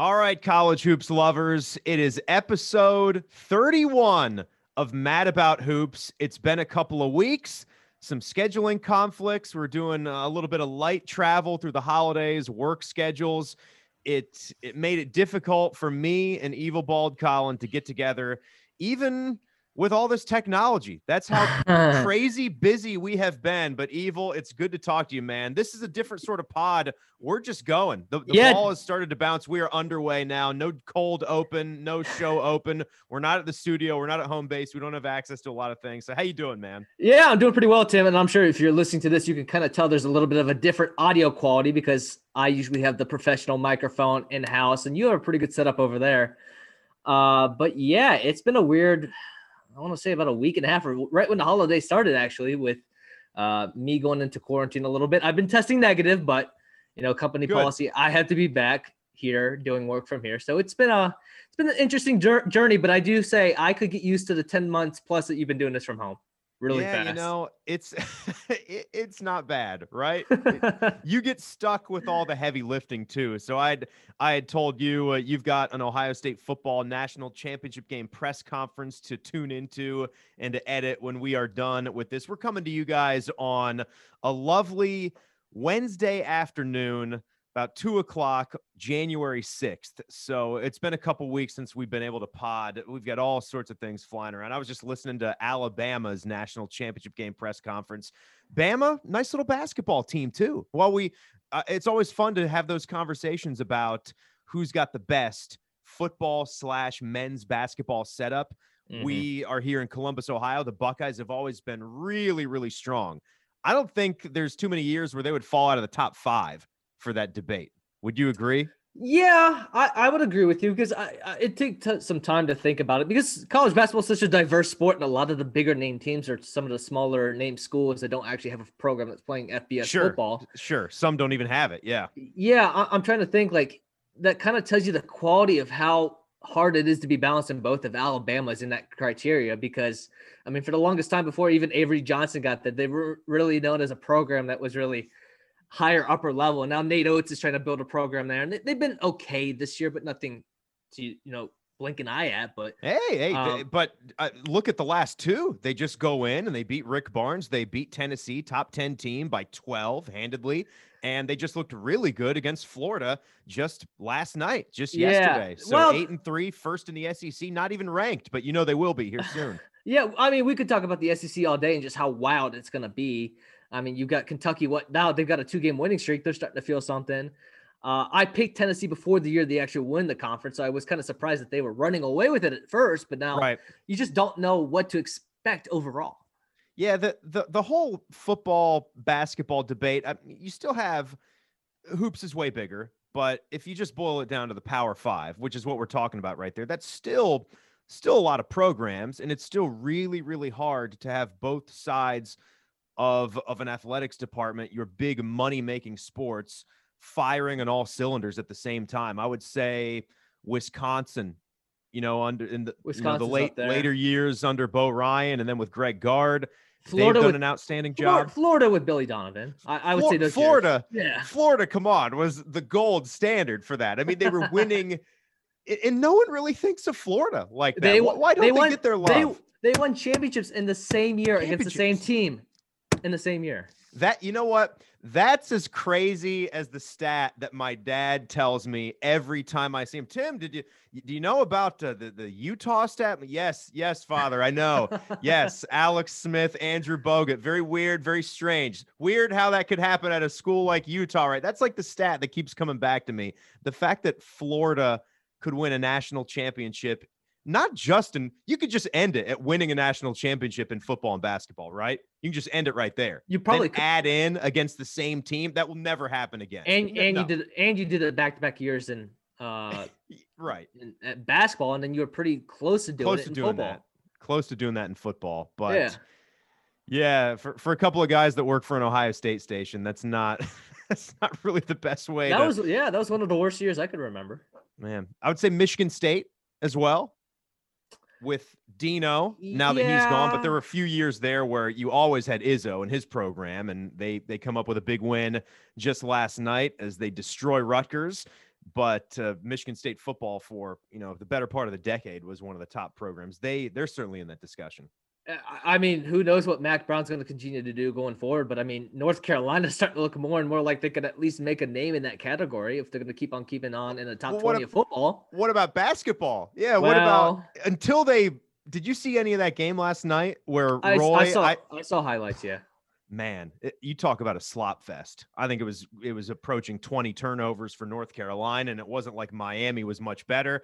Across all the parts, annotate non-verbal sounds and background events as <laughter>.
All right, college hoops lovers, it is episode 31 of Mad About Hoops. It's been a couple of weeks, some scheduling conflicts. We're doing a little bit of light travel through the holidays, work schedules. It it made it difficult for me and Evil Bald Colin to get together, even with all this technology. That's how <laughs> crazy busy we have been. But Evil, it's good to talk to you, man. This is a different sort of pod. We're just going. The, the Yeah. ball has started to bounce. We are underway now. No cold open, no show open. We're not at the studio. We're not at home base. We don't have access to a lot of things. So how you doing, man? Yeah, I'm doing pretty well, Tim. And I'm sure if you're listening to this, you can kind of tell there's a little bit of a different audio quality because I usually have the professional microphone in house, and you have a pretty good setup over there. Uh, but yeah, it's been a weird. I want to say about a week and a half, or right when the holiday started, actually, with uh, me going into quarantine a little bit. I've been testing negative, but you know, company Good. policy, I had to be back here doing work from here. So it's been a it's been an interesting journey. But I do say I could get used to the ten months plus that you've been doing this from home really yeah, fast. you know, it's <laughs> it, it's not bad, right? <laughs> you get stuck with all the heavy lifting too. So I'd I had told you uh, you've got an Ohio State football national championship game press conference to tune into and to edit when we are done with this. We're coming to you guys on a lovely Wednesday afternoon. About two o'clock, January 6th. So it's been a couple weeks since we've been able to pod. We've got all sorts of things flying around. I was just listening to Alabama's national championship game press conference. Bama, nice little basketball team too. Well, we, uh, it's always fun to have those conversations about who's got the best football slash men's basketball setup. Mhm. We are here in Columbus, Ohio. The Buckeyes have always been really, really strong. I don't think there's too many years where they would fall out of the top five for that debate. Would you agree? Yeah, I, I would agree with you because I, I it takes t- some time to think about it because college basketball is such a diverse sport and a lot of the bigger name teams are some of the smaller name schools that don't actually have a program that's playing FBS Sure. football. Sure. Some don't even have it. Yeah. Yeah, I, I'm trying to think like that kind of tells you the quality of how hard it is to be balanced in both of Alabama's in that criteria because I mean for the longest time before even Avery Johnson got that they were really known as a program that was really higher upper level. And now Nate Oats is trying to build a program there, and they, they've been okay this year, but nothing to you know blink an eye at. But Hey, hey, Um, but uh, look at the last two. They just go in and they beat Rick Barnes. They beat Tennessee, top 10 team by 12 handedly. And they just looked really good against Florida just last night, just Yeah, yesterday. So well- eight and three, first in the SEC, not even ranked, but you know they will be here <sighs> soon. yeah, I mean we could talk about the SEC all day and just how wild it's going to be. I mean, you've got Kentucky. What now? They've got a two-game winning streak. They're starting to feel something. Uh, I picked Tennessee before the year they actually win the conference, so I was kind of surprised that they were running away with it at first. But now right. you just don't know what to expect overall. Yeah, the the the whole football basketball debate. I mean, you still have hoops is way bigger, but if you just boil it down to the Power Five, which is what we're talking about right there, that's still still a lot of programs, and it's still really really hard to have both sides of of an athletics department, your big money making sports, firing on all cylinders at the same time. I would say Wisconsin. You know, under in the you know, the late later years under Bo Ryan, and then with Greg Gard, Florida they've done with an outstanding job. Florida with Billy Donovan. I, I would say those years. Florida, Yeah. Florida, come on, was the gold standard for that. I mean, they were winning, <laughs> and no one really thinks of Florida like that. They Why- don't they, won, get their They, love? they won championships in the same year against the same team in the same year. That you know what? That's as crazy as the stat that my dad tells me every time I see him. Tim, did you do you know about uh, the the Utah stat? Yes, yes, father, I know. <laughs> yes, Alex Smith, Andrew Bogut. Very weird, very strange. Weird how that could happen at a school like Utah, right? That's like the stat that keeps coming back to me. The fact that Florida could win a national championship, not just in, you could just end it at winning a national championship in football and basketball, right? You can just end it right there. You probably Then could- add in against the same team. That will never happen again. and and no. you did and you did it back to back years in uh <laughs> right. in, at basketball, and then you were pretty close to doing Close it to in doing football. that. Close to doing that in football. But Yeah. yeah, for, for a couple of guys that work for an Ohio State station, that's not <laughs> that's not really the best way That to was yeah, that was one of the worst years I could remember. Man, I would say Michigan State as well with Dino now that he's gone. But there were a few years there where you always had Izzo and his program, and they they come up with a big win just last night as they destroy Rutgers. but uh, Michigan State football for you know the better part of the decade was one of the top programs. They they're certainly in that discussion. I mean, who knows what Mack Brown's going to continue to do going forward? But I mean, North Carolina's <laughs> starting to look more and more like they could at least make a name in that category if they're going to keep on keeping on in the top well, twenty of football. What about basketball? Yeah, well, what about until they? Did you see any of that game last night where I, Roy? I saw, I, I saw highlights. Yeah man, it, you talk about a slop fest. I think it was it was approaching 20 turnovers for North Carolina, and it wasn't like Miami was much better.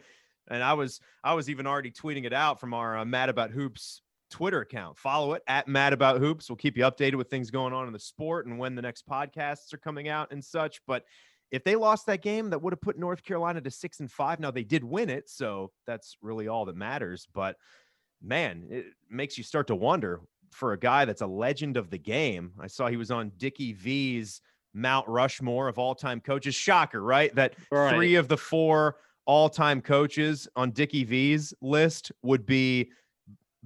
And I was I was even already tweeting it out from our uh, Mad About Hoops Twitter account. Follow it at Mad About Hoops. We'll keep you updated with things going on in the sport and when the next podcasts are coming out and such. But if they lost that game, that would have put North Carolina to six and five. Now they did win it, so that's really all that matters. But man, it makes you start to wonder for a guy that's a legend of the game. I saw he was on Dickie V's Mount Rushmore of all-time coaches. Shocker, right? That right. three of the four all-time coaches on Dickie V's list would be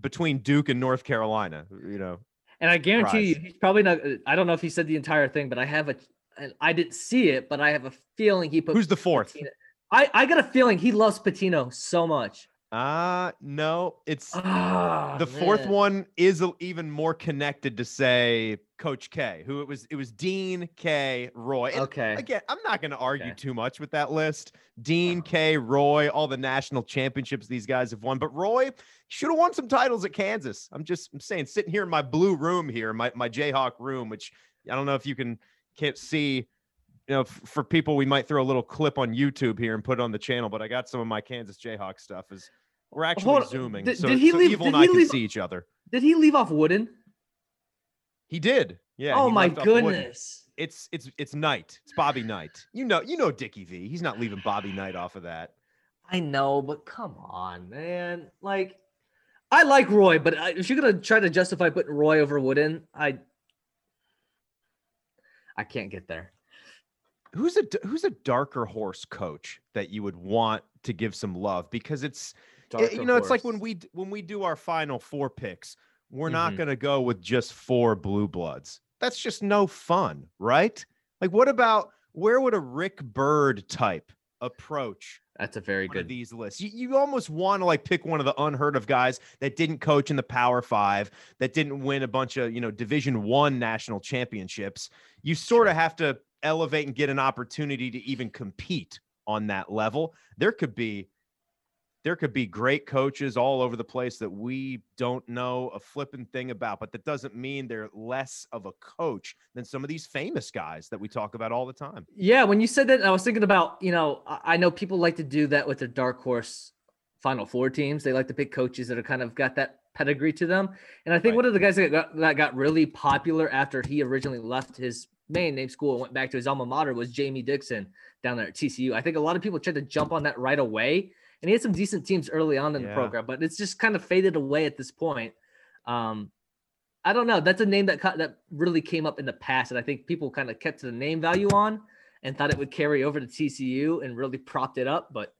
between Duke and North Carolina. You know, and I guarantee Surprise. you, he's probably not. I don't know if he said the entire thing, but I have a. I didn't see it, but I have a feeling he put. Who's the fourth? Pitino. I I got a feeling he loves Pitino so much. Uh no, it's oh, the fourth man. one is even more connected to say Coach K, who it was it was Dean K Roy. And okay. Again, I'm not going to argue okay. too much with that list. Dean K Roy, all the national championships these guys have won, but Roy should have won some titles at Kansas. I'm just I'm saying sitting here in my blue room here, my my Jayhawk room, which I don't know if you can can't see you know, for people, we might throw a little clip on YouTube here and put it on the channel. But I got some of my Kansas Jayhawk stuff. Is we're actually zooming. Did, so, did he so leave? Evil and I can see each other. Did he leave off Wooden? He did. Yeah. Oh my goodness. It's it's it's Knight. It's Bobby Knight. You know you know Dickie V. He's not leaving Bobby Knight off of that. I know, but come on, man. Like, I like Roy, but if you're gonna try to justify putting Roy over Wooden, I I can't get there. Who's a who's a darker horse coach that you would want to give some love because it's it, you know, it's like when we when we do our final four picks, we're mm-hmm. not going to go with just four blue bloods. That's just no fun, right? Like, what about where would a Rick Byrd type approach? That's a very good these lists. You, you almost want to like pick one of the unheard of guys that didn't coach in the Power Five, that didn't win a bunch of you know Division One national championships. You sort of have to elevate and get an opportunity to even compete on that level. There could be there could be great coaches all over the place that we don't know a flipping thing about, but that doesn't mean they're less of a coach than some of these famous guys that we talk about all the time. Yeah, when you said that, I was thinking about, you know, I know people like to do that with their dark horse final four teams. They like to pick coaches that are kind of got that pedigree to them. And I think right. one of the guys that got, that got really popular after he originally left his main name school and went back to his alma mater was Jamie Dixon down there at TCU. I think a lot of people tried to jump on that right away and he had some decent teams early on in yeah. the program, but it's just kind of faded away at this point. Um, I don't know. That's a name that that really came up in the past, and I think people kind of kept the name value on and thought it would carry over to TCU and really propped it up, but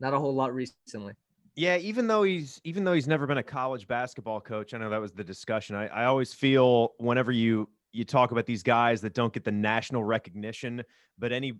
not a whole lot recently. Yeah, even though he's even though he's never been a college basketball coach, I know that was the discussion. I, I always feel whenever you you talk about these guys that don't get the national recognition, but any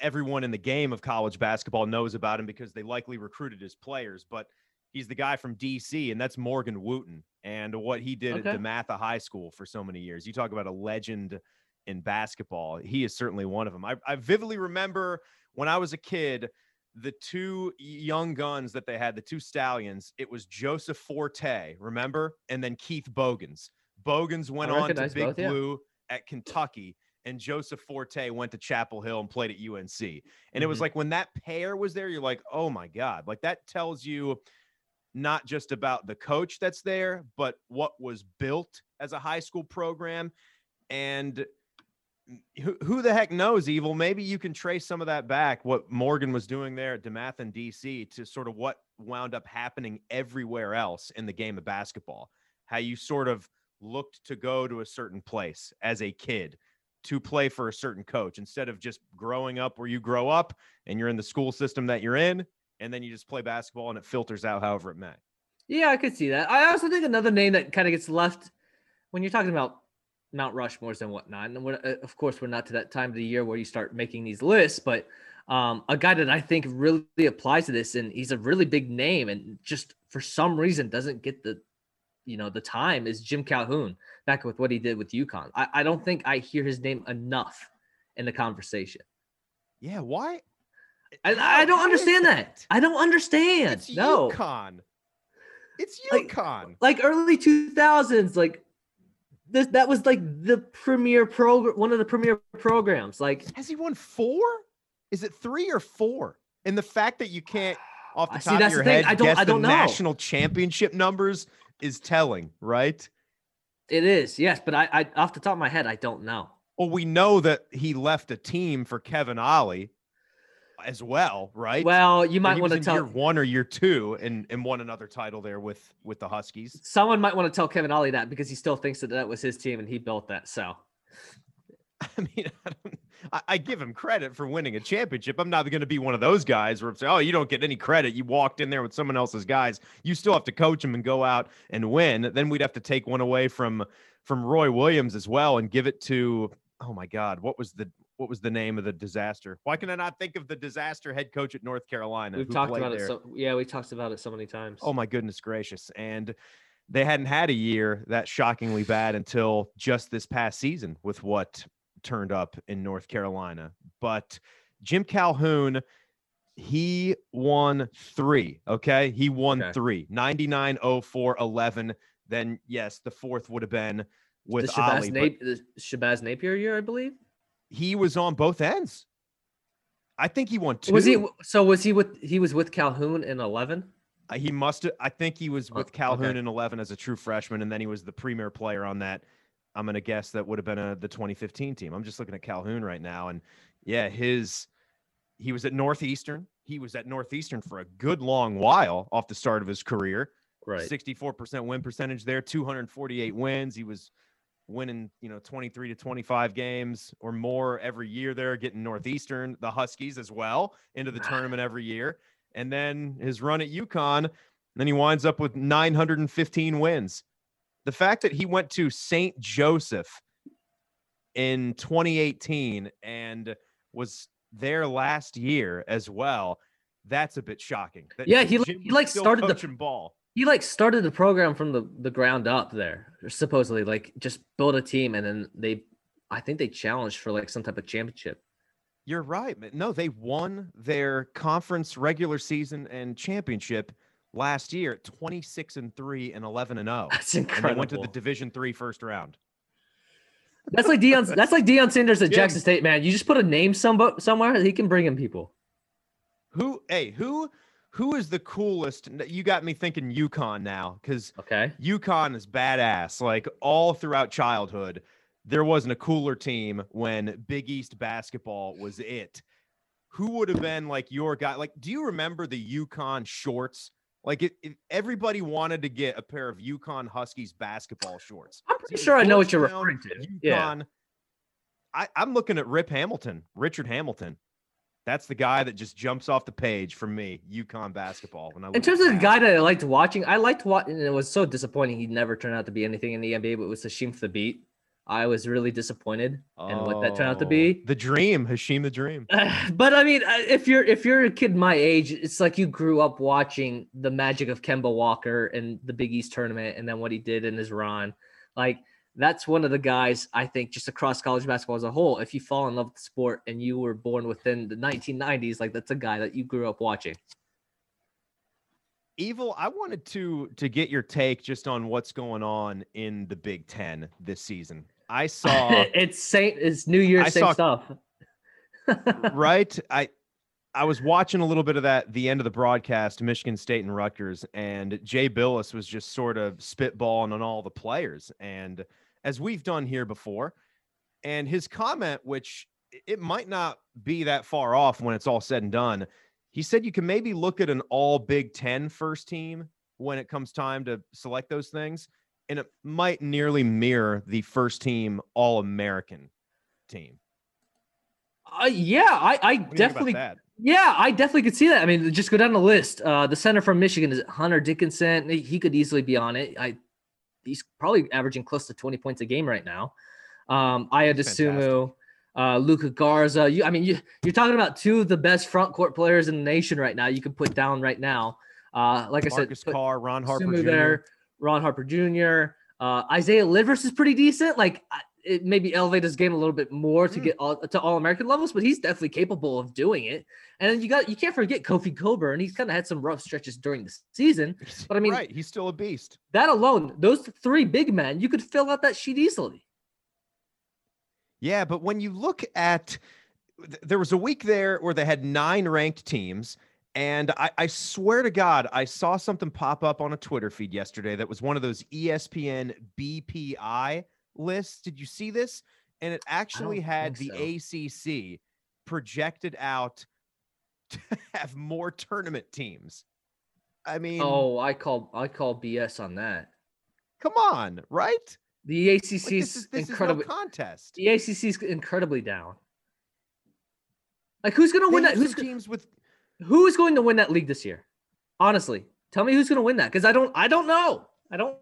everyone in the game of college basketball knows about him because they likely recruited his players. But he's the guy from DC, and that's Morgan Wootten and what he did okay. at DeMatha High School for so many years. You talk about a legend in basketball. He is certainly one of them. I, I vividly remember when I was a kid, the two young guns that they had, the two stallions, it was Joseph Forte, remember? And then Keith Bogans Bogans went on to Big both, Blue yeah. at Kentucky, and Joseph Forte went to Chapel Hill and played at UNC. And mm-hmm. it was mm-hmm. like when that pair was there, you're like, oh my God. Like that tells you not just about the coach that's there, but what was built as a high school program. And who, who the heck knows, Evil? Maybe you can trace some of that back, what Morgan was doing there at DeMatha and DC, to sort of what wound up happening everywhere else in the game of basketball. How you sort of looked to go to a certain place as a kid to play for a certain coach instead of just growing up where you grow up and you're in the school system that you're in and then you just play basketball and it filters out however it may. Yeah, I could see that. I also think another name that kind of gets left when you're talking about Mount Rushmores and whatnot, and uh, of course we're not to that time of the year where you start making these lists, but Um, a guy that I think really applies to this, and he's a really big name, and just for some reason doesn't get the, you know, the time is Jim Calhoun back with what he did with UConn. I, I don't think I hear his name enough in the conversation. Yeah, why? I, I don't understand that. I don't understand. It's no, UConn. It's Like- UConn. like early two thousands, like this that was like the premier program, one of the premier programs. Like Has he won four? Is it three or four? And the fact that you can't, off the top see, of your the thing. head, I don't- guess I don't the know. national championship numbers is telling, right? it is, yes, but I, I off the top of my head, I don't know. Well, we know that he left a team for Kevin Ollie as well, right? Well, you might want to in year tell one or year two and, and won another title there with with the Huskies. someone might want to tell Kevin Ollie that because he still thinks that that was his team and he built that. So <laughs> I mean, I, don't, I, I give him credit for winning a championship. I'm not going to be one of those guys where it's oh, you don't get any credit. You walked in there with someone else's guys. You still have to coach them and go out and win. Then we'd have to take one away from from Roy Williams as well and give it to oh my God, what was the what was the name of the disaster? Why can I not think of the disaster head coach at North Carolina? we've talked about there? it. So yeah, we talked about it so many times. Oh my goodness gracious. And they hadn't had a year that shockingly bad until just this past season with what turned up in North Carolina. But Jim Calhoun, he won three. Okay. He won Okay. three 99, 04, 11. Then, yes, the fourth would have been with the Shabazz, Ollie, Nap- the Shabazz Napier year, I believe. he was on both ends. I think he won two. Was he? So was he with? He was with Calhoun in eleven. Uh, He must have. I think he was Oh, with Calhoun okay. in 11 as a true freshman, and then he was the premier player on that. I'm going to guess that would have been a, the 2015 team. I'm just looking at Calhoun right now. And yeah, his he was at Northeastern. He was at Northeastern for a good long while off the start of his career. Right. 64% win percentage there, 248 wins. He was winning, you know, 23 to 25 games or more every year there, getting Northeastern, the Huskies as well, into the ah. tournament every year. And then his run at UConn, then he winds up with 915 wins. The fact that he went to St. Joseph in 2018 and was there last year as well, that's a bit shocking. That Yeah, he, Jim he, like, started the- ball. He like started the program from the the ground up there, supposedly. Like just build a team, and then they, I think they challenged for like some type of championship. You're right. No, they won their conference regular season and championship last year 26 and 3 and 11 and 0. That's And they incredible. went to the Division 3 first round. that's like Deion. <laughs> That's like Deion Sanders at Yeah. Jackson State, man. You just put a name some somewhere, he can bring in people. Who hey, who who is the coolest? You got me thinking UConn now cuz Okay. UConn is badass. Like all throughout childhood, there wasn't a cooler team when Big East basketball was it. Who would have been like your guy? Like, do you remember the UConn shorts? Like, it, it- everybody wanted to get a pair of UConn Huskies basketball shorts. I'm pretty was sure I know what you're referring to. Yeah. UConn. I, I'm looking at Rip Hamilton, Richard Hamilton. That's the guy that just jumps off the page for me, UConn basketball. When I In terms of the guy that I liked watching, I liked watching, and it was so disappointing. He never turned out to be anything in the NBA, but it was Hasheem Thabeet. I was really disappointed in what that turned out to Oh, be. The dream, Hasheem the dream. <laughs> but I mean, if you're if you're a kid my age, it's like you grew up watching the magic of Kemba Walker and the Big East tournament, and then what he did in his run. Like that's one of the guys I think just across college basketball as a whole. If you fall in love with the sport and you were born within the 1990s, like that's a guy that you grew up watching. Evil, I wanted to to get your take just on what's going on in the Big Ten this season. I <laughs> saw it's Saint. It's New Year's I same saw- stuff. <laughs> right. I I was watching a little bit of that the end of the broadcast, Michigan State and Rutgers, and Jay Bilas was just sort of spitballing on all the players, and as we've done here before, and his comment, which it might not be that far off when it's all said and done. He said you can maybe look at an all Big Ten first team when it comes time to select those things, and it might nearly mirror the first team All American team. Uh, yeah, I, I What do you think about definitely? Yeah, I definitely could see that. I mean, just go down the list. Uh, the center from Michigan is Hunter Dickinson. He- could easily be on it. I he's probably averaging close to 20 points a game right now. Um, Ayo Dosunmu, uh, Luka Garza. You, I mean, you, you're talking about two of the best front court players in the nation right now. You can put down right now. Uh, like I Marcus said, Carr, Ron Harper Sumu Jr. there, Ron Harper Jr. Uh, Isaiah Livers is pretty decent. Like it maybe elevate his game a little bit more to Mm. get all, to all American levels, but he's definitely capable of doing it. And then you got you can't forget Kofi Cockburn. He's kind of had some rough stretches during the season. But I mean- right, he's still a beast. That alone, those three big men, you could fill out that sheet easily. Yeah, but when you look at, th- there was a week there where they had nine ranked teams. And I, I swear to God, I saw something pop up on a Twitter feed yesterday that was one of those ESPN BPI lists. Did you see this? And it actually had the think ACC projected out <laughs> to have more tournament teams. I mean, Oh, I call I call BS on that. come on, right? The ACC Like, is this is this incredibly no contest. the ACC is incredibly down. Like who's gonna They win that? Who's teams with who is going to win that league this year? Honestly, tell me who's going to win that because I don't I don't know. I don't.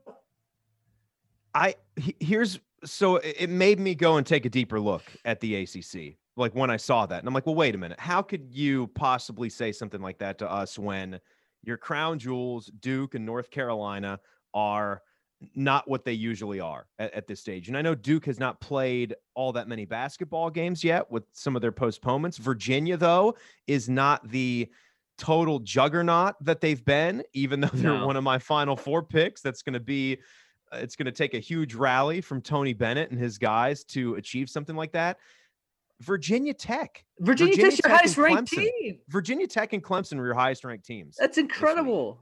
I here's so it it made me go and take a deeper look at the ACC. Like when I saw that, and I'm like, well, wait a minute. How could you possibly say something like that to us when your crown jewels, Duke and North Carolina, are not what they usually are at, at this stage? And I know Duke has not played all that many basketball games yet with some of their postponements. Virginia, though, is not the total juggernaut that they've been, even though they're No. one of my final four picks. That's going to be uh, it's going to take a huge rally from Tony Bennett and his guys to achieve something like that. Virginia Tech, Virginia, Virginia Tech's your Tech highest ranked team. Virginia Tech and Clemson were your highest ranked teams. That's incredible.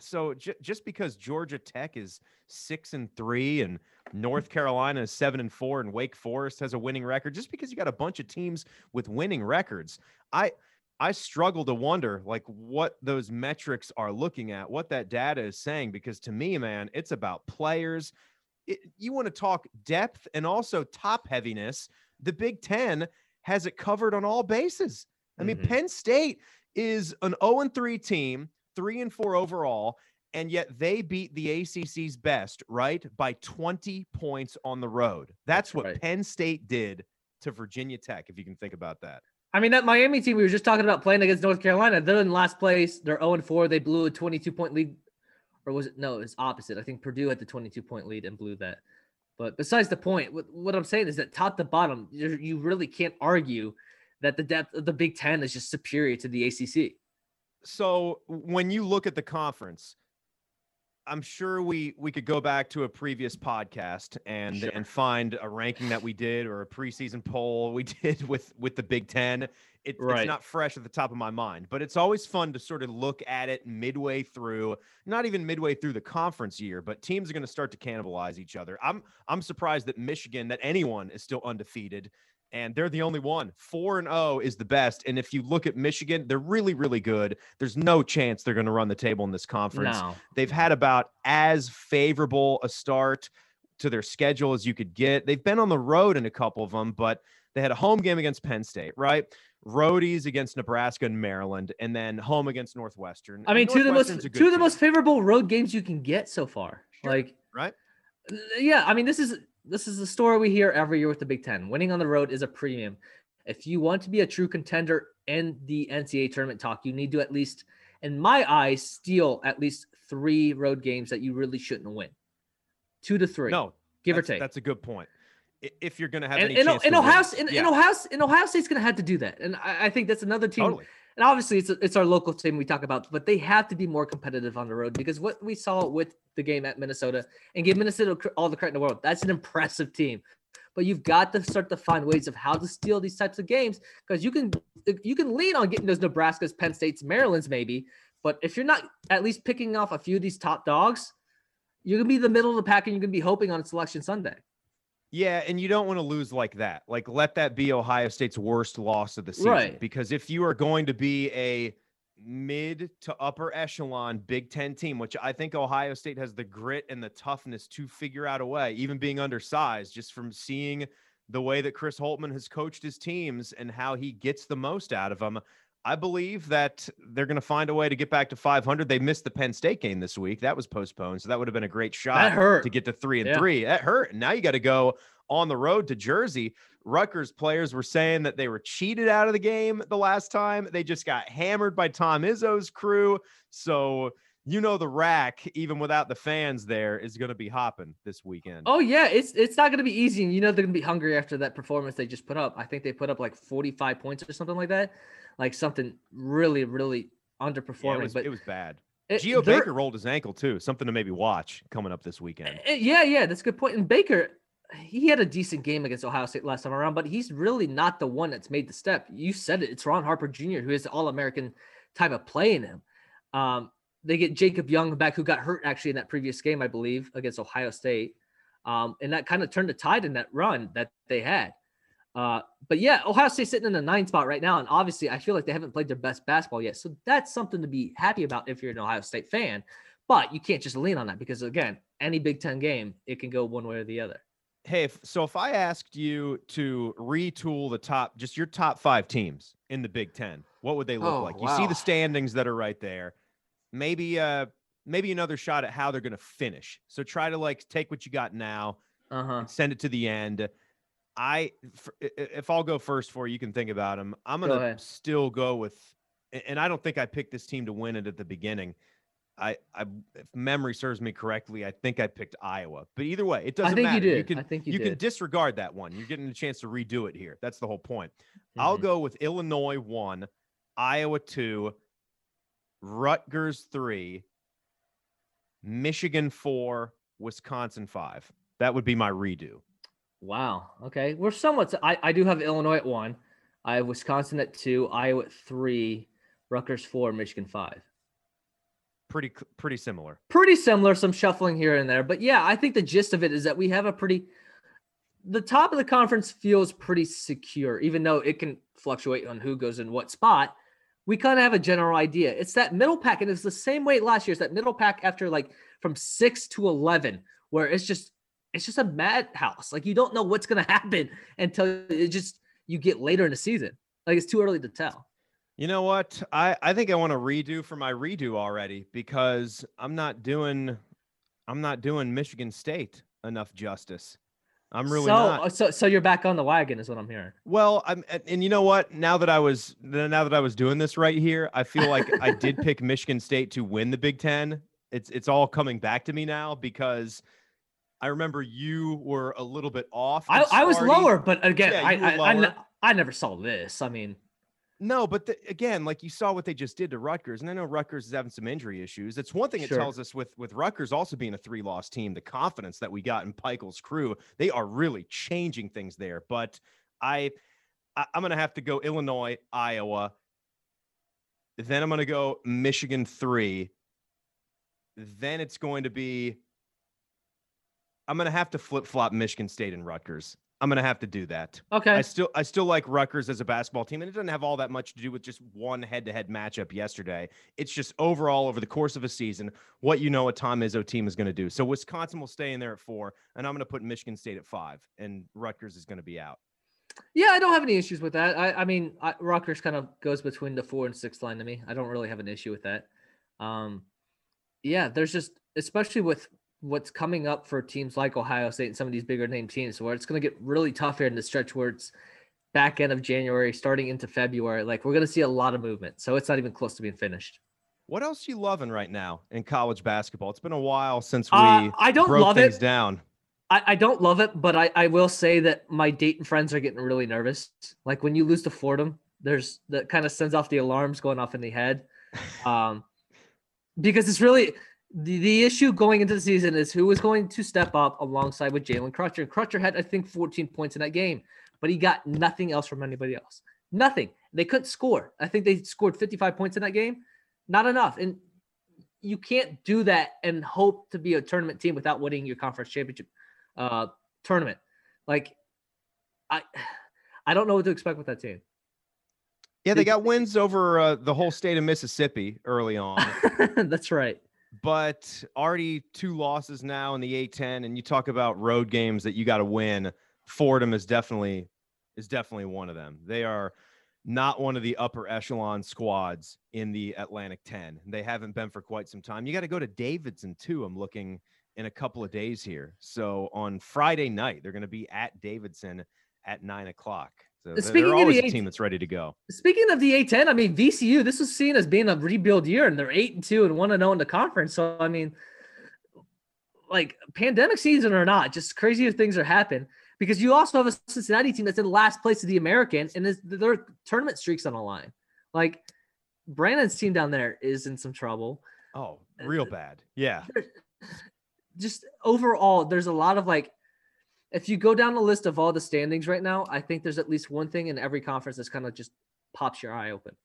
So j- just because Georgia Tech is six and three and North Carolina is seven and four and Wake Forest has a winning record, just because you got a bunch of teams with winning records, I I struggle to wonder like what those metrics are looking at, what that data is saying, because to me, man, it's about players. It, you want to talk depth and also top heaviness. The Big Ten has it covered on all bases. I mean, Mhm. Penn State is an 0 and 3 team, 3 and 4 overall, and yet they beat the ACC's best, right? By 20 points on the road. That's, what right. Penn State did to Virginia Tech, if you can think about that. I mean, that Miami team we were just talking about playing against North Carolina, they're in last place. They're 0 and 4. They blew a 22 point lead. Or was it? No, it's opposite. I think Purdue had the 22 point lead and blew that. But besides the point, what, what I'm saying is that top to bottom, you really can't argue that the depth of the Big Ten is just superior to the ACC. So when you look at the conference, I'm sure we we could go back to a previous podcast and Sure. and find a ranking that we did or a preseason poll we <laughs> did with with the Big Ten. It, Right. It's not fresh at the top of my mind, but it's always fun to sort of look at it midway through, not even midway through the conference year, but teams are going to start to cannibalize each other. I'm I'm surprised that Michigan, that anyone is still undefeated, and they're the only one. Four and zero is the best. And if you look at Michigan, they're really really good. There's no chance they're going to run the table in this conference. No. They've had about as favorable a start to their schedule as you could get. They've been on the road in a couple of them, but they had a home game against Penn State, right? Roadies against Nebraska and Maryland, and then home against Northwestern. I mean, two of the most two of the team, most favorable road games you can get so far. Sure. Like, right? Uh, yeah, I mean, this is this is the story we hear every year with the Big Ten. Winning on the road is a premium. If you want to be a true contender in the NCAA tournament talk, you need to at least, in my eyes, steal at least three road games that you really shouldn't win. Two to three, No, give or take. That's a good point. If you're going to have and any and, chance and Ohio, win. And, yeah, and Ohio, and Ohio State's going to have to do that. And I, I think that's another team totally. And obviously it's it's our local team we talk about, but they have to be more competitive on the road because what we saw with the game at Minnesota and give Minnesota all the credit in the world. That's an impressive team. But you've got to start to find ways of how to steal these types of games because you can you can lean on getting those Nebraskas, Penn States, Maryland's maybe, but if you're not at least picking off a few of these top dogs, you're gonna be the middle of the pack and you're gonna be hoping on Selection Sunday. Yeah, and you don't want to lose like that. Like let that be Ohio State's worst loss of the season. Right. Because if you are going to be a mid to upper echelon Big Ten team, which I think Ohio State has the grit and the toughness to figure out a way, even being undersized, just from seeing the way that Chris Holtmann has coached his teams and how he gets the most out of them. I believe that they're going to find a way to get back to 500. They missed the Penn State game this week. That was postponed. So that would have been a great shot to get to three and Yeah. three. That hurt. Now you got to go on the road to Jersey. Rutgers players were saying that they were cheated out of the game the last time. They just got hammered by Tom Izzo's crew. So you know the rack, even without the fans there, is going to be hopping this weekend. Oh yeah, it's it's not going to be easy, and you know they're going to be hungry after that performance they just put up. I think they put up like forty five points or something like that, like something really really underperforming. Yeah, it was, but it was bad. it- Geo Baker rolled his ankle too. Something to maybe watch coming up this weekend. Uh, Yeah, yeah, that's a good point. And Baker, he had a decent game against Ohio State last time around, but he's really not the one that's made the step. You said it. It's Ron Harper Jr. who is the All American type of play in him. Um, they get Jacob Young back, who got hurt actually in that previous game, I believe, against Ohio State. Um, and that kind of turned the tide in that run that they had. Uh, but yeah, Ohio State sitting in the nine spot right now. And obviously, I feel like they haven't played their best basketball yet. So that's something to be happy about if you're an Ohio State fan. But you can't just lean on that because, again, any Big Ten game, it can go one way or the other. Hey, if, so if I asked you to retool the top, just your top five teams in the Big Ten, what would they look Oh, like? You see the standings that are right there. Maybe, uh, maybe another shot at how they're going to finish. So try to like take what you got now Uh huh. and send it to the end. I if I'll go first for you, you can think about them. I'm gonna ahead. still go with, and I don't think I picked this team to win it at the beginning. I, I, if memory serves me correctly, I think I picked Iowa. But either way, it doesn't I think matter. you did. can, I think you, you can disregard that one. You're getting a chance to redo it here. That's the whole point. I'll Mhm. go with Illinois one, Iowa two, Rutgers three, Michigan four, Wisconsin five. That would be my redo. Wow. Okay. We're somewhat. I, I do have Illinois at one. I have Wisconsin at two. Iowa at three. Rutgers four. Michigan five. Pretty pretty similar. Pretty similar. Some shuffling here and there, but yeah, I think the gist of it is that we have a pretty. The top of the conference feels pretty secure, even though it can fluctuate on who goes in what spot. We kind of have a general idea. It's that middle pack, and it's the same way last year. It's that middle pack after like from six to eleven, where it's just it's just a madhouse. Like you don't know what's gonna <laughs> happen until it just you get later in the season. Like it's too early to tell. You know what? I I think I want to redo for my redo already because I'm not doing I'm not doing Michigan State enough justice. I'm really so, uh, not. So so you're back on the wagon, is what I'm hearing. Well, I'm and, and you know what? Now that I was now that I was doing this right here, I feel like I did <laughs> pick Michigan State to win the Big 10. It's it's all coming back to me now because I remember you were a little bit off. I, I was lower, but again, Yeah, I I, I. I never saw this. I mean, No, but the, again, like you saw what they just did to Rutgers, and I know Rutgers is having some injury issues. It's one thing it Sure. tells us with with Rutgers also being a three loss team, the confidence that we got in Pikiell's crew, they are really changing things there. But I, I I'm gonna have to go Illinois, Iowa. Then I'm gonna go Michigan three. Then it's going to be. I'm gonna have to flip flop Michigan State and Rutgers. I'm gonna have to do that. okay, I still I still like Rutgers as a basketball team, and it doesn't have all that much to do with just one head-to-head matchup yesterday. It's just overall over the course of a season, what you know a Tom Izzo team is going to do. So Wisconsin will stay in there at four, and I'm going to put Michigan State at five, and Rutgers is going to be out. yeah, I don't have any issues with that. I I mean, I, Rutgers kind of goes between the four and six line to me. I don't really have an issue with that. Um, yeah, there's just especially with what's coming up for teams like Ohio State and some of these bigger name teams, where it's going to get really tough here in the stretch where it's back end of January, starting into February. Like we're going to see a lot of movement, so it's not even close to being finished. What else you loving right now in college basketball? It's been a while since we Uh, I don't broke love things it. down. I, I don't love it, but I, I will say that my Dayton friends are getting really nervous. Like when you lose to Fordham, there's that kind of sends off the alarms going off in the head. <laughs> Um, because it's really the, the issue going into the season is who is going to step up alongside with Jalen Crutcher. Crutcher had, I think, 14 points in that game, but he got nothing else from anybody else. Nothing. They couldn't score. I think they scored 55 points in that game. Not enough. And you can't do that and hope to be a tournament team without winning your conference championship uh tournament. Like I I don't know what to expect with that team. Yeah, they got wins over uh, the whole state of Mississippi early on. <laughs> That's right. But already two losses now in the A10 and you talk about road games that you got to win. Fordham is definitely is definitely one of them. They are not one of the upper echelon squads in the Atlantic 10 they haven't been for quite some time. You got to go to Davidson too I'm looking in a couple of days here. So on Friday night they're going to be at Davidson at nine o'clock. So Speaking they're of the a A- team that's ready to go. Speaking of the A10, I mean VCU. This was seen as being a rebuild year, and they're eight and two and one and zero in the conference. So I mean, like pandemic season or not, just crazier things are happening because you also have a Cincinnati team that's in last place of the American, and is, their tournament streaks on the line. Like Brannen's team down there is in some trouble. Oh, real bad. Yeah. <laughs> just overall, there's a lot of like, if you go down the list of all the standings right now, I think there's at least one thing in every conference that's kind of just pops your eye open.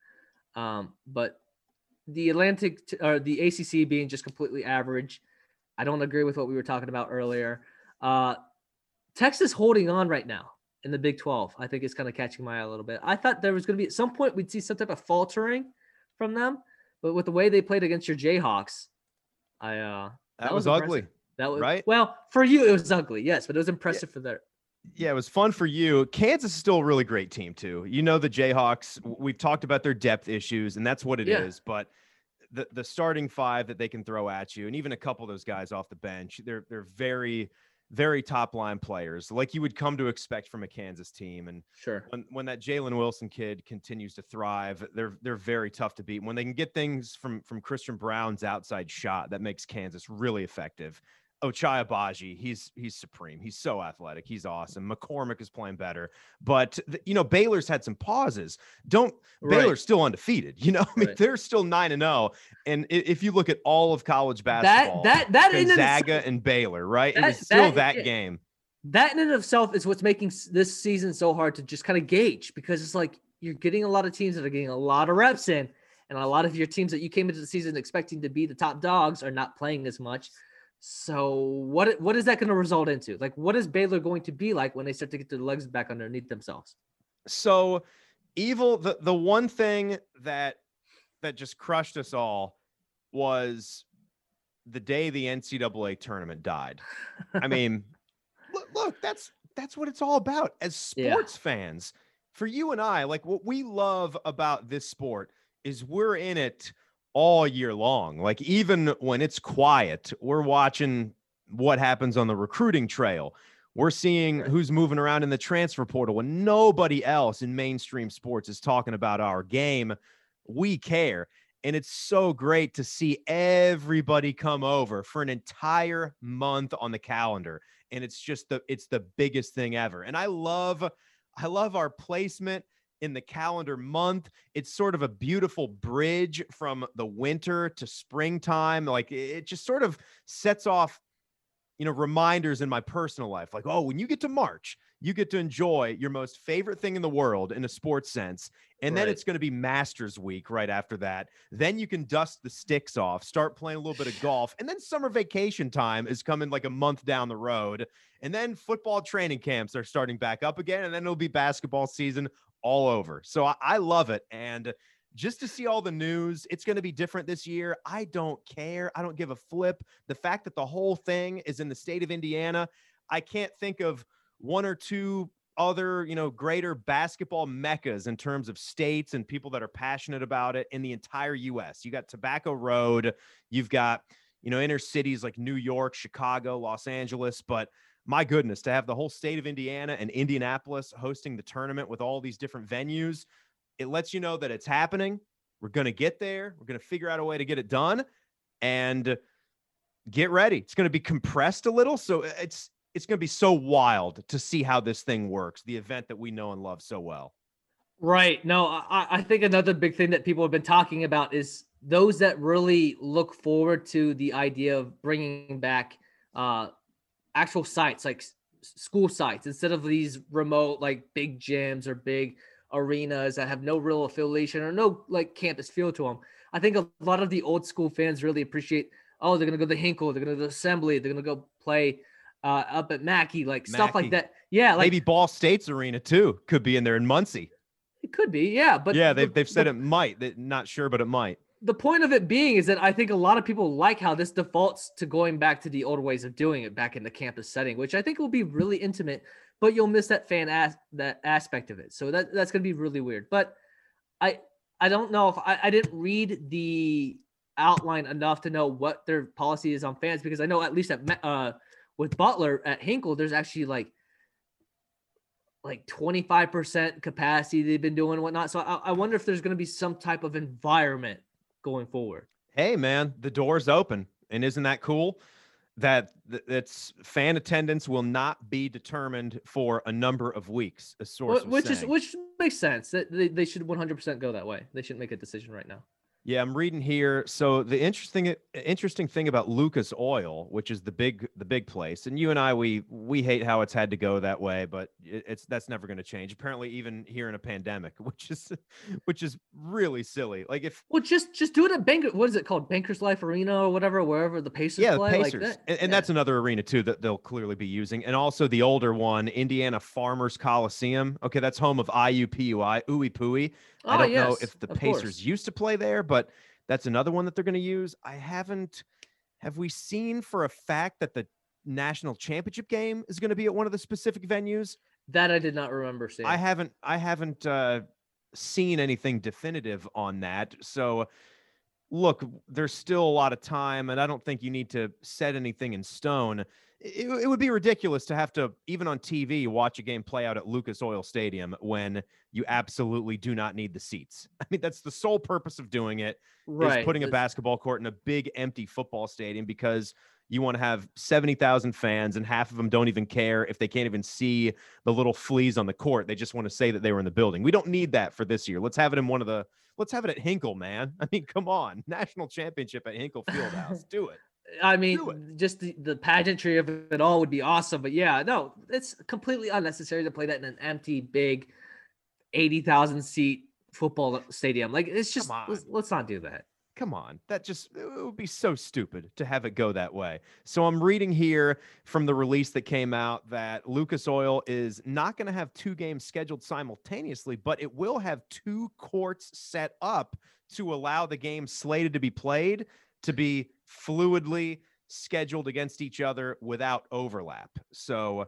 Um, but the Atlantic t- or the ACC being just completely average, I don't agree with what we were talking about earlier. Uh, Texas holding on right now in the Big 12, I think is kind of catching my eye a little bit. I thought there was going to be at some point we'd see some type of faltering from them, but with the way they played against your Jayhawks, I uh That, That was, was ugly. That was Right? Well, for you it was ugly, yes, but it was impressive for their. Yeah, it was fun for you. Kansas is still a really great team too. You know the Jayhawks. We've talked about their depth issues, and that's what it is. Yeah. But the the starting five that they can throw at you, and even a couple of those guys off the bench, they're they're very very top line players, like you would come to expect from a Kansas team. And Sure. when when that Jalen Wilson kid continues to thrive, they're they're very tough to beat. When they can get things from from Christian Braun's outside shot, that makes Kansas really effective. Ochai Agbaji, he's he's supreme. He's so athletic. He's awesome. McCormack is playing better, but th- you know Baylor's had some pauses. Don't Right. Baylor's still undefeated. You know, <laughs> I mean Right. they're still nine and zero. And if you look at all of college basketball, that that and Gonzaga and Baylor, right? it that- was still that- that game. that in and of itself is what's making this season so hard to just kind of gauge because it's like you're getting a lot of teams that are getting a lot of reps in, and a lot of your teams that you came into the season expecting to be the top dogs are not playing as much. So what what is that going to result into? Like, what is Baylor going to be like when they start to get their legs back underneath themselves? so evil the the one thing that that just crushed us all was the day the ncaa tournament died i <laughs> mean look, look that's that's what it's all about as Yeah. sports fans for you and i like what we love about this sport is we're in it all year long like even when it's quiet we're watching what happens on the recruiting trail we're seeing who's moving around in the transfer portal when nobody else in mainstream sports is talking about our game. We care. And it's so great to see everybody come over for an entire month on the calendar. And it's just the it's the biggest thing ever. And I love I love our placement in the calendar month. It's sort of a beautiful bridge from the winter to springtime. Like it just sort of sets off you know, reminders in my personal life. Like, oh, when you get to March, you get to enjoy your most favorite thing in the world in a sports sense. And then it's going to be Masters Week right after that. Then you can dust the sticks off, start playing a little bit of golf. And then summer vacation time is coming like a month down the road. And then football training camps are starting back up again. And then it'll be basketball season all over. So I, I love it. And just to see all the news, it's going to be different this year. I don't care. I don't give a flip. The fact that the whole thing is in the state of Indiana, I can't think of one or two other, you know, greater basketball meccas in terms of states and people that are passionate about it in the entire US. You got Tobacco Road, you've got, you know, inner cities like New York, Chicago, Los Angeles, but my goodness, to have the whole state of Indiana and Indianapolis hosting the tournament with all these different venues, it lets you know that it's happening. We're going to get there. We're going to figure out a way to get it done and get ready. It's going to be compressed a little, so uh, it's it's going to be so wild to see how this thing works, the event that we know and love so well. Right. No, I, I think another big thing that people have been talking about is those that really look forward to the idea of bringing back uh, actual sites like school sites instead of these remote like big gyms or big arenas that have no real affiliation or no like campus feel to them. I think a lot of the old school fans really appreciate. Oh, they're gonna go to Hinkle. They're gonna go to Assembly. They're gonna go play uh, up at Mackey, like stuff like that. Yeah, like Maybe Ball State's arena too could be in there in Muncie. it could be. Yeah, but yeah, they've they've the said it might. They're not sure, but it might. The point of it being is that I think a lot of people like how this defaults to going back to the old ways of doing it back in the campus setting, which I think will be really intimate, but you'll miss that fan as that aspect of it. So that that's gonna be really weird. But I I don't know if I, I didn't read the outline enough to know what their policy is on fans because I know at least at uh with Butler at Hinkle, there's actually like like 25% capacity they've been doing whatnot. So I, I wonder if there's going to be some type of environment going forward. Hey, man, the door's open. And isn't that cool? That that's fan attendance will not be determined for a number of weeks. A source, which is which makes sense. That they, they should 100% go that way. They shouldn't make a decision right now. Yeah, I'm reading here. So the interesting uh, interesting thing about Lucas Oil, which is the big the big place, and you and I we we hate how it's had to go that way, but it's that's never going to change. Apparently, even here in a pandemic, <laughs> which is which is really silly. Like if well, just just do it at Bank. What is it called? Bankers Life Arena or whatever, wherever the Pacers yeah, play. Pacers, like that. and, and yeah. that's another arena too that they'll clearly be using, and also the older one, Indiana Farmers Coliseum. Okay, that's home of IUPUI, Ooey Pooey. Oh, I don't yes, know if the Pacers course. used to play there, but that's another one that they're going to use. I haven't. Have we seen for a fact that the national championship game is going to be at one of the specific venues? That I did not remember seeing. I haven't. I haven't uh, seen anything definitive on that. So, look, there's still a lot of time, and I don't think you need to set anything in stone. It, it, would be ridiculous to have to even on TV watch a game play out at Lucas Oil Stadium when you absolutely do not need the seats. <laughs> I mean, that's the sole purpose of doing it right. is putting a basketball court in a big empty football stadium because you want to have 70,000 fans and half of them don't even care if they can't even see the little fleas on the court. They just want to say that they were in the building. We don't need that for this year. Let's have it in one of the let's have it at Hinkle, man. <laughs> I mean, come on. National championship at Hinkle Fieldhouse. Do it. I mean, just the, the pageantry of it all would be awesome. But yeah, no, it's completely unnecessary to play that in an empty, big, 80,000 seat football stadium. Like it's just let's, let's, not do that. Come on. That just it would be so stupid to have it go that way. So I'm reading here from the release that came out that Lucas Oil is not going to have two games scheduled simultaneously, but it will have two courts set up to allow the game slated to be played to be fluidly scheduled against each other without overlap. So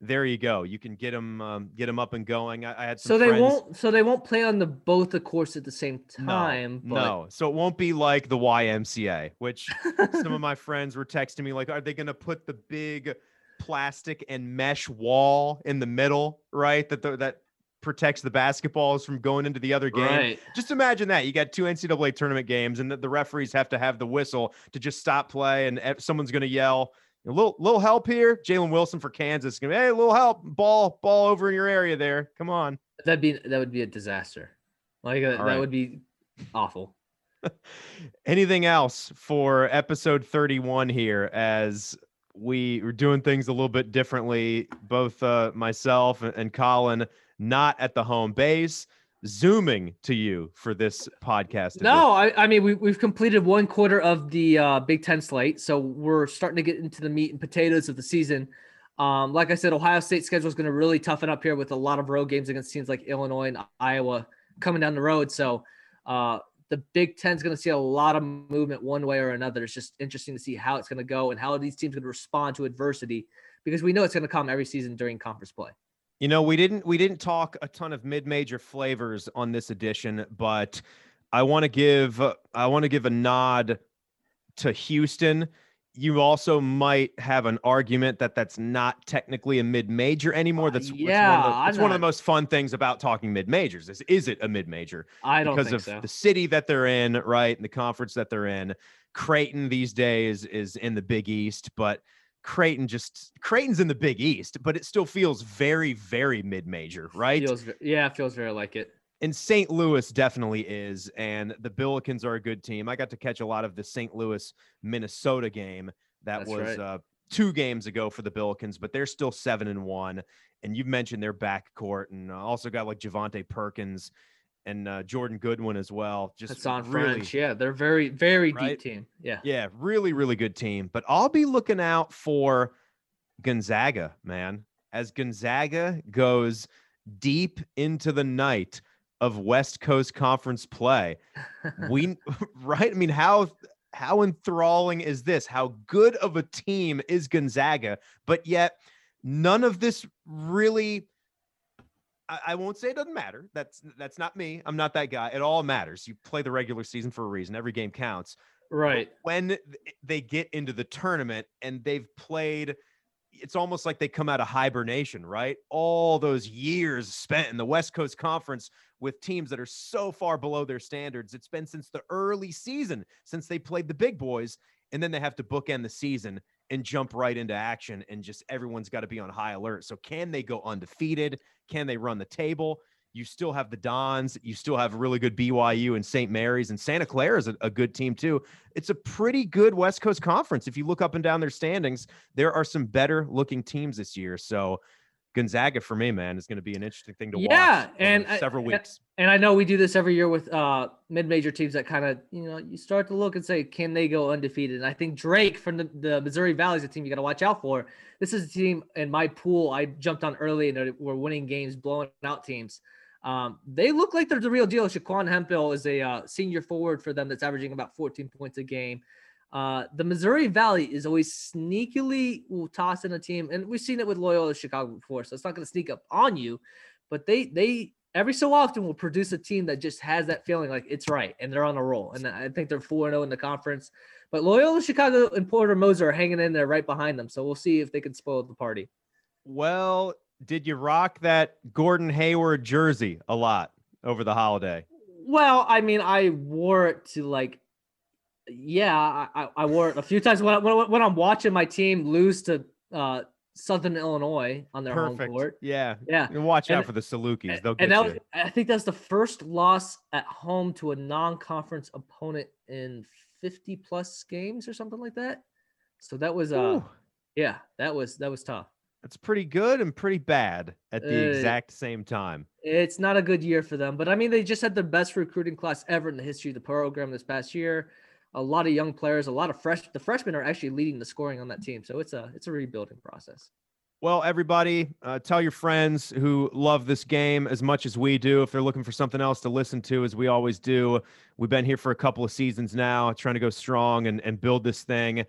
there you go. You can get them um, get them up and going. I, I had so they friends... won't so they won't play on the both the course at the same time. No, but... no. so it won't be like the YMCA, which <laughs> some of my friends were texting me like, are they going to put the big plastic and mesh wall in the middle, right? That the, that protects the basketballs from going into the other game. Right. Just imagine that you got two NCAA tournament games, and the, the referees have to have the whistle to just stop play, and someone's going to yell a little little help here. Jalen Wilson for Kansas. Hey, a little help. Ball ball over in your area there. Come on. That'd be that would be a disaster. Like uh, that right. would be awful. <laughs> Anything else for episode 31 here as we are doing things a little bit differently both uh, myself and Colin not at the home base zooming to you for this podcast. No, I, I, mean we, we've completed one quarter of the uh, Big Ten slate, so we're starting to get into the meat and potatoes of the season. Um, like I said, Ohio State schedule is going to really toughen up here with a lot of road games against teams like Illinois and Iowa coming down the road. So uh, the Big Ten is going to see a lot of movement one way or another. It's just interesting to see how it's going to go and how these teams going to respond to adversity because we know it's going to come every season during conference play. You know, we didn't we didn't talk a ton of mid-major flavors on this edition, but I want to give I want to give a nod to Houston. You also might have an argument that that's not technically a mid-major anymore. Uh, that's uh, yeah, one of the, that's one of the most fun things about talking mid-majors. Is is it a mid-major? I don't because of so. the city that they're in, right, and the conference that they're in. Creighton these days is in the Big East, but Creighton just Creighton's in the Big East, but it still feels very, very mid-major, right? Feels, yeah, it feels very like it. And St. Louis definitely is, and the Billikens are a good team. I got to catch a lot of the St. Louis Minnesota game that That's was right. uh, two games ago for the Billikens, but they're still seven and one. And you've mentioned their backcourt, and uh, also got like Javonte Perkins and uh, Jordan Goodwin as well. Just Hasahn really, French. Yeah, they're very, very right? deep team. Yeah. Yeah, really, really good team. But I'll be looking out for Gonzaga, man. As Gonzaga goes deep into the night of West Coast Conference play. <laughs> we right? I mean, how how enthralling is this? How good of a team is Gonzaga? But yet none of this really I, I won't say it doesn't matter. That's that's not me. I'm not that guy. It all matters. You play the regular season for a reason. Every game counts. Right. But when they get into the tournament and they've played it's almost like they come out of hibernation, right? All those years spent in the West Coast Conference with teams that are so far below their standards. It's been since the early season since they played the big boys, and then they have to bookend the season and jump right into action, and just everyone's got to be on high alert. So, can they go undefeated? Can they run the table? You still have the Dons. You still have really good BYU and St. Mary's, and Santa Clara is a, a, good team too. It's a pretty good West Coast conference. If you look up and down their standings, there are some better looking teams this year. So Gonzaga for me, man, is going to be an interesting thing to watch. Yeah, and several weeks. And I know we do this every year with uh, mid-major teams that kind of, you know, you start to look and say, can they go undefeated? And I think Drake from the, the Missouri Valley is a team you got to watch out for. This is a team in my pool I jumped on early and we're winning games, blowing out teams. Um, they look like they're the real deal. ShanQuan Hemphill is a uh, senior forward for them that's averaging about 14 points a game. Uh, the Missouri Valley is always sneakily will toss in a team, and we've seen it with Loyola Chicago before, so it's not going to sneak up on you. But they they every so often will produce a team that just has that feeling like it's right and they're on a roll. And I think they're 4 0 in the conference. But Loyola Chicago and Porter Moser are hanging in there right behind them. So we'll see if they can spoil the party. Well, did you rock that Gordon Hayward jersey a lot over the holiday? Well, I mean, I wore it to like, yeah, I, I wore it a few times when, when, when I'm watching my team lose to uh, Southern Illinois on their Perfect. home court. Yeah, yeah. And watch and, out for the Salukis. They'll get and that you. Was, I think that's the first loss at home to a non-conference opponent in 50 plus games or something like that. So that was uh, Ooh. yeah, that was that was tough. That's pretty good and pretty bad at the uh, exact same time. It's not a good year for them, but I mean, they just had the best recruiting class ever in the history of the program this past year. A lot of young players, a lot of fresh. The freshmen are actually leading the scoring on that team, so it's a it's a rebuilding process. Well, everybody, uh, tell your friends who love this game as much as we do. If they're looking for something else to listen to, as we always do, we've been here for a couple of seasons now, trying to go strong and, and build this thing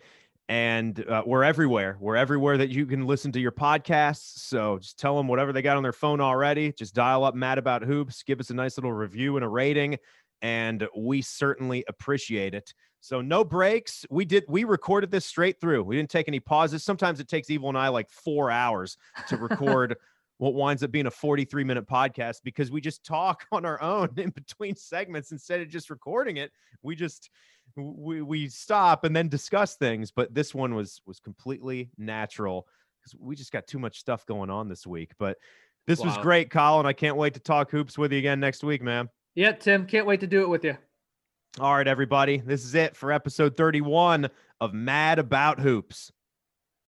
and uh, we're everywhere. We're everywhere that you can listen to your podcasts. So just tell them whatever they got on their phone already. Just dial up Mad About Hoops, give us a nice little review and a rating, and we certainly appreciate it. So no breaks. We did. We recorded this straight through. We didn't take any pauses. Sometimes it takes Evil and I like four hours to record. <laughs> what winds up being a 43 minute podcast because we just talk <laughs> on our own in between segments instead of just recording it. We just we we stop and then discuss things, but this one was was completely natural because we just got too much stuff going on this week. But this wow. was great, Colin. I can't wait to talk hoops with you again next week, man. yeah Tim. Can't wait to do it with you. All right, everybody. This is it for episode 31 of Mad About Hoops.